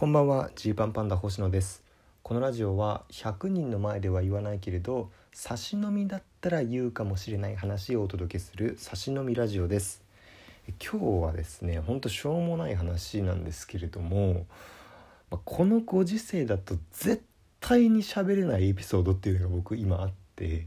こんばんはジーパンパンダ星野です。このラジオは100人の前では言わないけれど差し飲みだったら言うかもしれない話をお届けする差し飲みラジオです。今日はですねほんとしょうもない話なんですけれどもこのご時世だと絶対に喋れないエピソードっていうのが僕今あって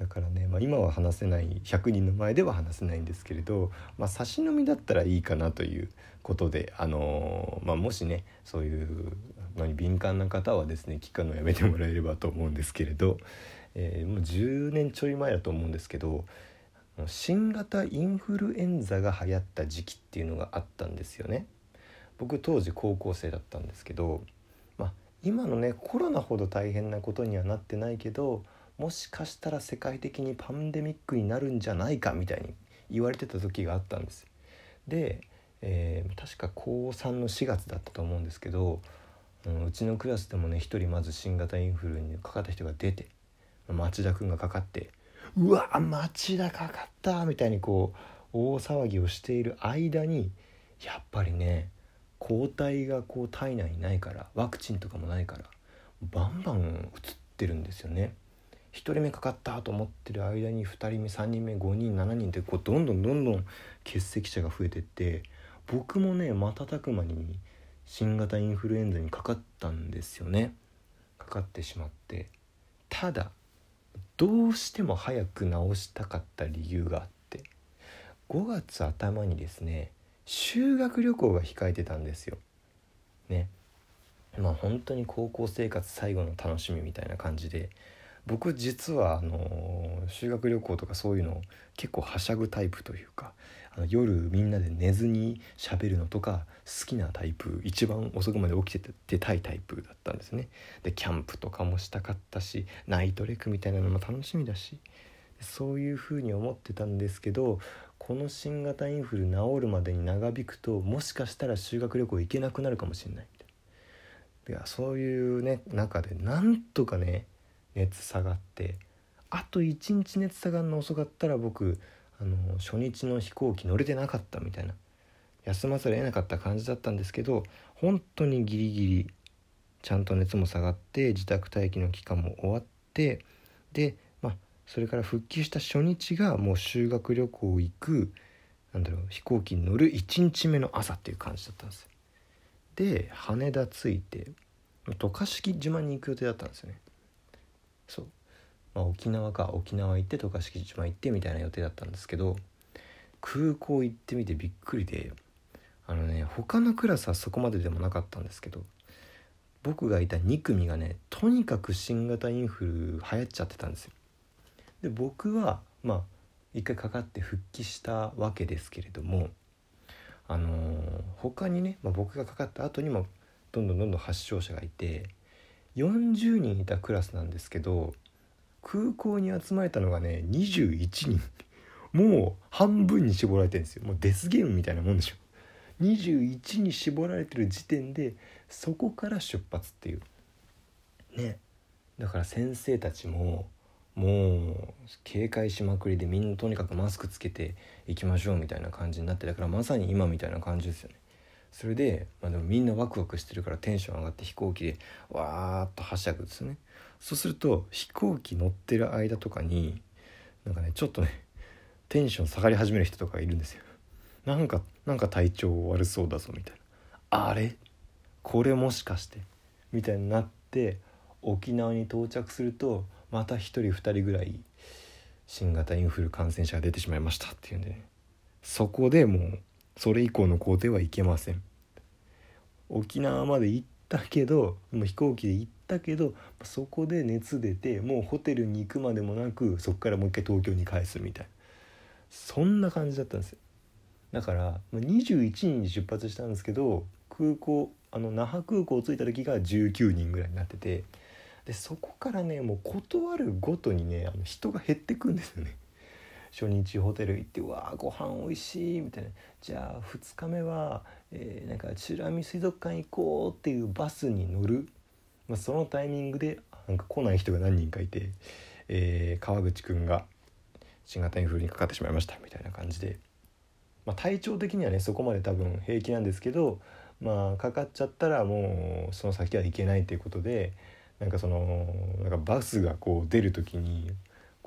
だからね、まあ、今は話せない100人の前では話せないんですけれど、まあ、差し飲みだったらいいかなということで、あのー、まあ、もしねそういうのに敏感な方はですね聞くのやめてもらえればと思うんですけれど、えー、もう10年ちょい前だと思うんですけど新型インフルエンザが流行った時期っていうのがあったんですよね。僕当時高校生だったんですけど、まあ、今のねコロナほど大変なことにはなってないけどもしかしたら世界的にパンデミックになるんじゃないかみたいに言われてた時があったんです。で、えー、確か高3の4月だったと思うんですけど、うん、うちのクラスでもね一人まず新型インフルにかかった人が出て町田くんがかかって「うわ町田かかった!」みたいにこう大騒ぎをしている間にやっぱりね抗体がこう体内にないからワクチンとかもないからバンバン移ってるんですよね。1人目かかったと思ってる間に2人目3人目5人7人ってこうどんどんどんどん欠席者が増えてって僕もね瞬く間に新型インフルエンザにかかったんですよね。かかってしまって。ただどうしても早く治したかった理由があって5月頭にですね修学旅行が控えてたんですよ。ね。まあ本当に高校生活最後の楽しみみたいな感じで僕実はあの修学旅行とかそういうの結構はしゃぐタイプというかあの夜みんなで寝ずにしゃべるのとか好きなタイプ一番遅くまで起きててたいタイプだったんですね。でキャンプとかもしたかったしナイトレックみたいなのも楽しみだし。そういうふうに思ってたんですけどこの新型インフル治るまでに長引くともしかしたら修学旅行行けなくなるかもしれない。みたいやそういうね中でなんとかね熱下がってあと1日熱下がるの遅かったら僕あの初日の飛行機乗れてなかったみたいな休まざるを得なかった感じだったんですけど本当にギリギリちゃんと熱も下がって自宅待機の期間も終わってでまあそれから復帰した初日がもう修学旅行行くなんだろう飛行機に乗る1日目の朝っていう感じだったんですで羽田着いて渡嘉敷島に行く予定だったんですよね。そう、まあ、沖縄か沖縄行って渡嘉敷島行ってみたいな予定だったんですけど空港行ってみてびっくりであのね他のクラスはそこまででもなかったんですけど僕がいた2組がねとにかく新型インフル流行っちゃってたんですよ。で僕はまあ一回かかって復帰したわけですけれどもあのー、他にね、まあ、僕がかかった後にもどんどんどんどん発症者がいて40人いたクラスなんですけど空港に集まれたのがね21人。もう半分に絞られてるんですよ。もうデスゲームみたいなもんでしょ。21に絞られてる時点でそこから出発っていう。ね。だから先生たちももう警戒しまくりでみんなとにかくマスクつけていきましょうみたいな感じになってだからまさに今みたいな感じですよね。それで,、まあ、でもみんなワクワクしてるからテンション上がって飛行機でわーっとはしゃぐんですね。そうすると飛行機乗ってる間とかになんかねちょっとねテンション下がり始める人とかいるんですよ。なんかなんか体調悪そうだぞみたいな。あれ？これもしかして？みたいになって沖縄に到着するとまた1人2人ぐらい新型インフル感染者が出てしまいましたっていうんで、ね、そこでもうそれ以降の工程はいけません。沖縄まで行ったけどもう飛行機で行ったけどそこで熱出てもうホテルに行くまでもなくそこからもう一回東京に返すみたいな。そんな感じだったんですよ。だから21人に出発したんですけど空港あの那覇空港着いた時が19人ぐらいになってて。でそこからねもう断るごとにねあの人が減ってくんですよね。初日ホテル行って「うわーご飯おいしい」みたいな。じゃあ2日目は、えー、なんか美ら海水族館行こうっていうバスに乗る、まあ、そのタイミングでなんか来ない人が何人かいて、えー、川口くんが新型インフルにかかってしまいましたみたいな感じで、まあ、体調的にはねそこまで多分平気なんですけどまあかかっちゃったらもうその先は行けないということでなんかそのなんかバスがこう出る時に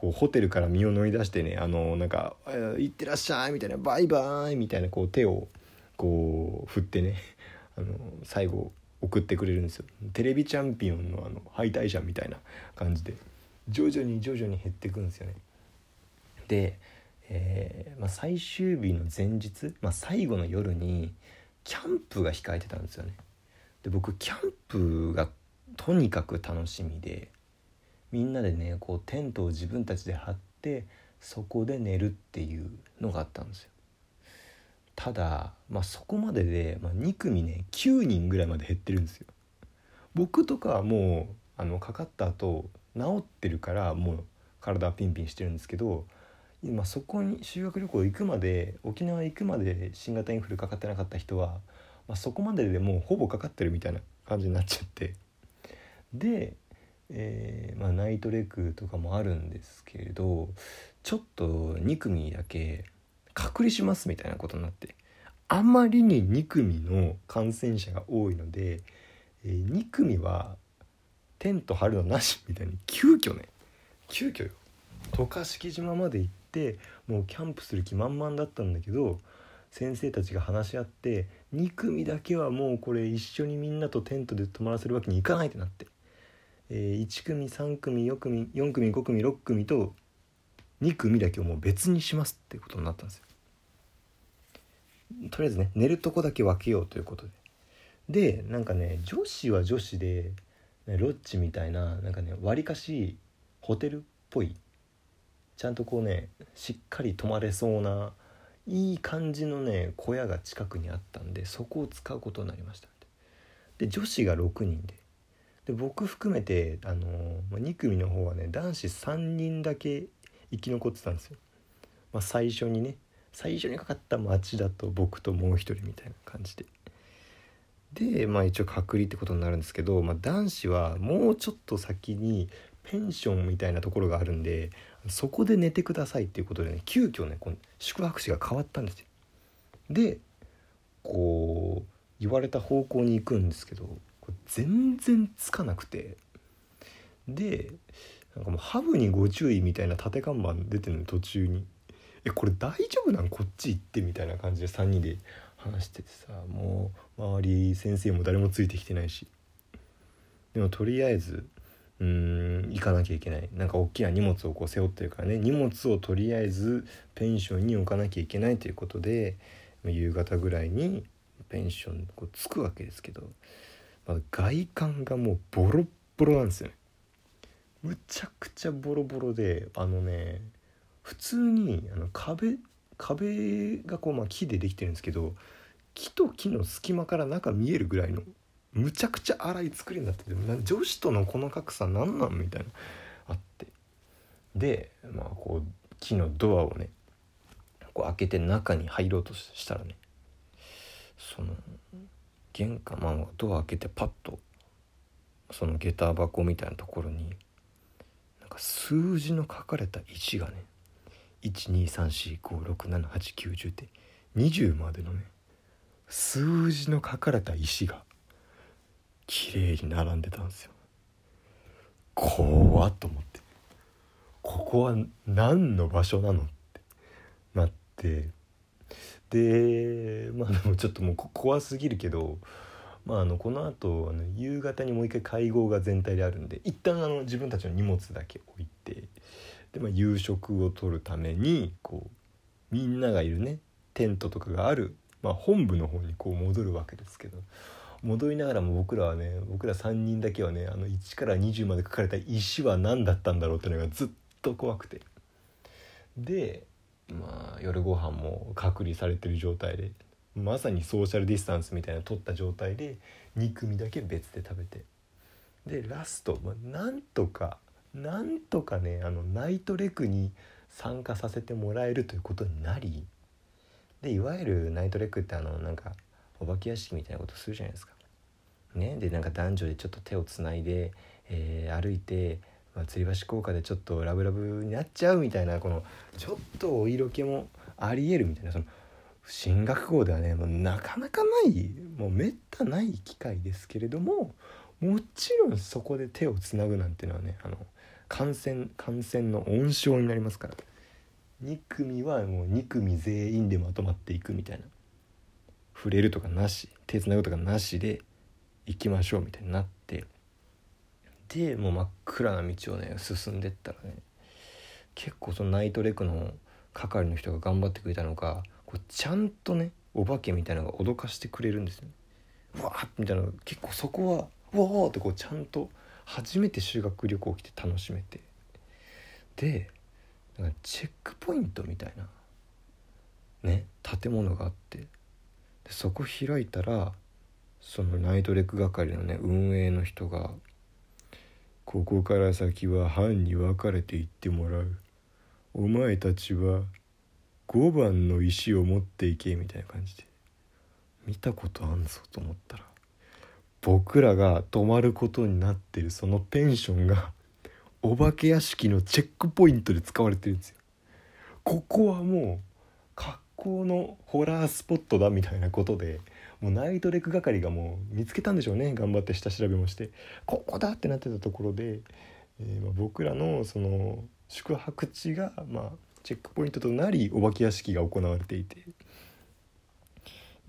こうホテルから身を乗り出してねあのなんか「行ってらっしゃい」みたいな「バイバイ」みたいなこう手をこう振ってね あの最後送ってくれるんですよ。テレビチャンピオンのあの敗退者みたいな感じで徐々に徐々に減っていくんですよね。で、えー、まあ、最終日の前日、まあ、最後の夜にキャンプが控えてたんですよね。で僕キャンプがとにかく楽しみでみんなでねこうテントを自分たちで張ってそこで寝るっていうのがあったんですよ。ただ、まあ、そこまでで、まあ、2組ね9人ぐらいまで減ってるんですよ。僕とかはもうあのかかった後治ってるからもう体はピンピンしてるんですけど今そこに修学旅行行くまで沖縄行くまで新型インフルかかってなかった人は、まあ、そこまででもうほぼかかってるみたいな感じになっちゃって。でえー、まあ、ナイトレクとかもあるんですけれどちょっと2組だけ隔離しますみたいなことになってあまりに2組の感染者が多いので、えー、2組はテント張るのなしみたいに急遽ね急遽よ。渡嘉敷島まで行ってもうキャンプする気満々だったんだけど先生たちが話し合って2組だけはもうこれ一緒にみんなとテントで泊まらせるわけにいかないってなって。えー、1組3組4組4組5組6組と2組だけをもう別にしますってことになったんですよ。とりあえずね寝るとこだけ分けようということで。でなんかね女子は女子で、ね、ロッジみたいななんかねわりかしホテルっぽいちゃんとこうねしっかり泊まれそうないい感じのね小屋が近くにあったんでそこを使うことになりましたで女子が6人でで僕含めて、あの2組の方はね男子3人だけ生き残ってたんですよ。まあ、最初にね最初にかかった町だと僕ともう一人みたいな感じで。でまあ一応隔離ってことになるんですけど、まあ、男子はもうちょっと先にペンションみたいなところがあるんでそこで寝てくださいっていうことでね急遽ねこの宿泊地が変わったんですよ。でこう言われた方向に行くんですけど全然つかなくて。でなんかもうハブにご注意みたいな縦看板出てるの途中に「えこれ大丈夫なん？こっち行って」みたいな感じで3人で話しててさもう周り先生も誰もついてきてないし。でもとりあえずうん行かなきゃいけない。なんか大きな荷物をこう背負ってるからね。荷物をとりあえずペンションに置かなきゃいけないということで夕方ぐらいにペンションこう着くわけですけど。まあ、外観がもうボロボロなんですよね。むちゃくちゃボロボロであのね普通にあの壁壁がこうまあ木でできてるんですけど木と木の隙間から中見えるぐらいのむちゃくちゃ荒い作りになってて女子とのこの格差何なんみたいなあって。でまあこう木のドアをねこう開けて中に入ろうとしたらねその玄関、まあ、ドア開けてパッとその下駄箱みたいなところになんか数字の書かれた石がね12345678910って20までのね数字の書かれた石が綺麗に並んでたんですよ。怖っと思って。ここは何の場所なのってなってでまあでもちょっともう怖すぎるけど、まあ、あのこのあとあの夕方にもう一回会合が全体であるんで一旦あの自分たちの荷物だけ置いてで、まあ、夕食をとるためにこうみんながいるねテントとかがある、まあ、本部の方にこう戻るわけですけど戻りながらも僕らはね僕ら3人だけはねあの1から20まで書かれた石は何だったんだろうっていうのがずっと怖くて。でまあ、夜ご飯も隔離されてる状態でまさにソーシャルディスタンスみたいなの取った状態で2組だけ別で食べて。でラスト、まあ、なんとかなんとかねあのナイトレクに参加させてもらえるということになりでいわゆるナイトレクってあのなんかお化け屋敷みたいなことするじゃないですか。ね、でなんか男女でちょっと手をつないで、えー、歩いてまあ、吊り橋効果でちょっとラブラブになっちゃうみたいなこのちょっとお色気もありえるみたいなその進学校ではねもうなかなかないもうめったない機会ですけれどももちろんそこで手をつなぐなんていうのはねあの感染感染の温床になりますから。2組はもう2組全員でまとまっていくみたいな。触れるとかなし手つなぐとかなしで行きましょうみたいになってでもう真っ暗な道をね進んでったらね結構そのナイトレクの係の人が頑張ってくれたのかこうちゃんとねお化けみたいなのが脅かしてくれるんですよね。わーみたいな結構そこはうわーってこうちゃんと初めて修学旅行来て楽しめてでなんかチェックポイントみたいなね建物があってでそこ開いたらそのナイトレク係のね運営の人が「ここから先は班に分かれて行ってもらう」「お前たちは5番の石を持っていけみたいな感じで。見たことあんぞと思ったら。僕らが泊まることになってるそのペンションがお化け屋敷のチェックポイントで使われてるんですよ。ここはもう格好のホラースポットだみたいなことでもうナイトレク係がもう見つけたんでしょうね。頑張って下調べもして。ここだってなってたところで、えー、ま僕らのその宿泊地がまチェックポイントとなりお化け屋敷が行われていて。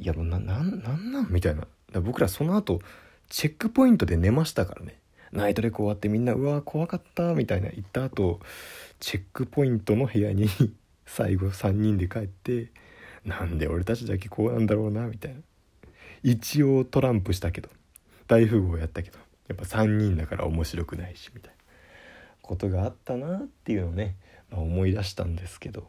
いやもうななんなんなん？みたいな。僕らその後チェックポイントで寝ましたからね。ナイトレコ終わってみんなうわ怖かった。みたいな。言った後チェックポイントの部屋に最後3人で帰ってなんで俺たちだけこうなんだろうなみたいな。一応トランプしたけど大富豪やったけどやっぱ3人だから面白くないしみたいなことがあったなっていうのをね、まあ、思い出したんですけど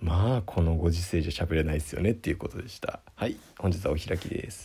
まあこのご時世じゃ喋れないですよねっていうことでした。はい本日はお開きです。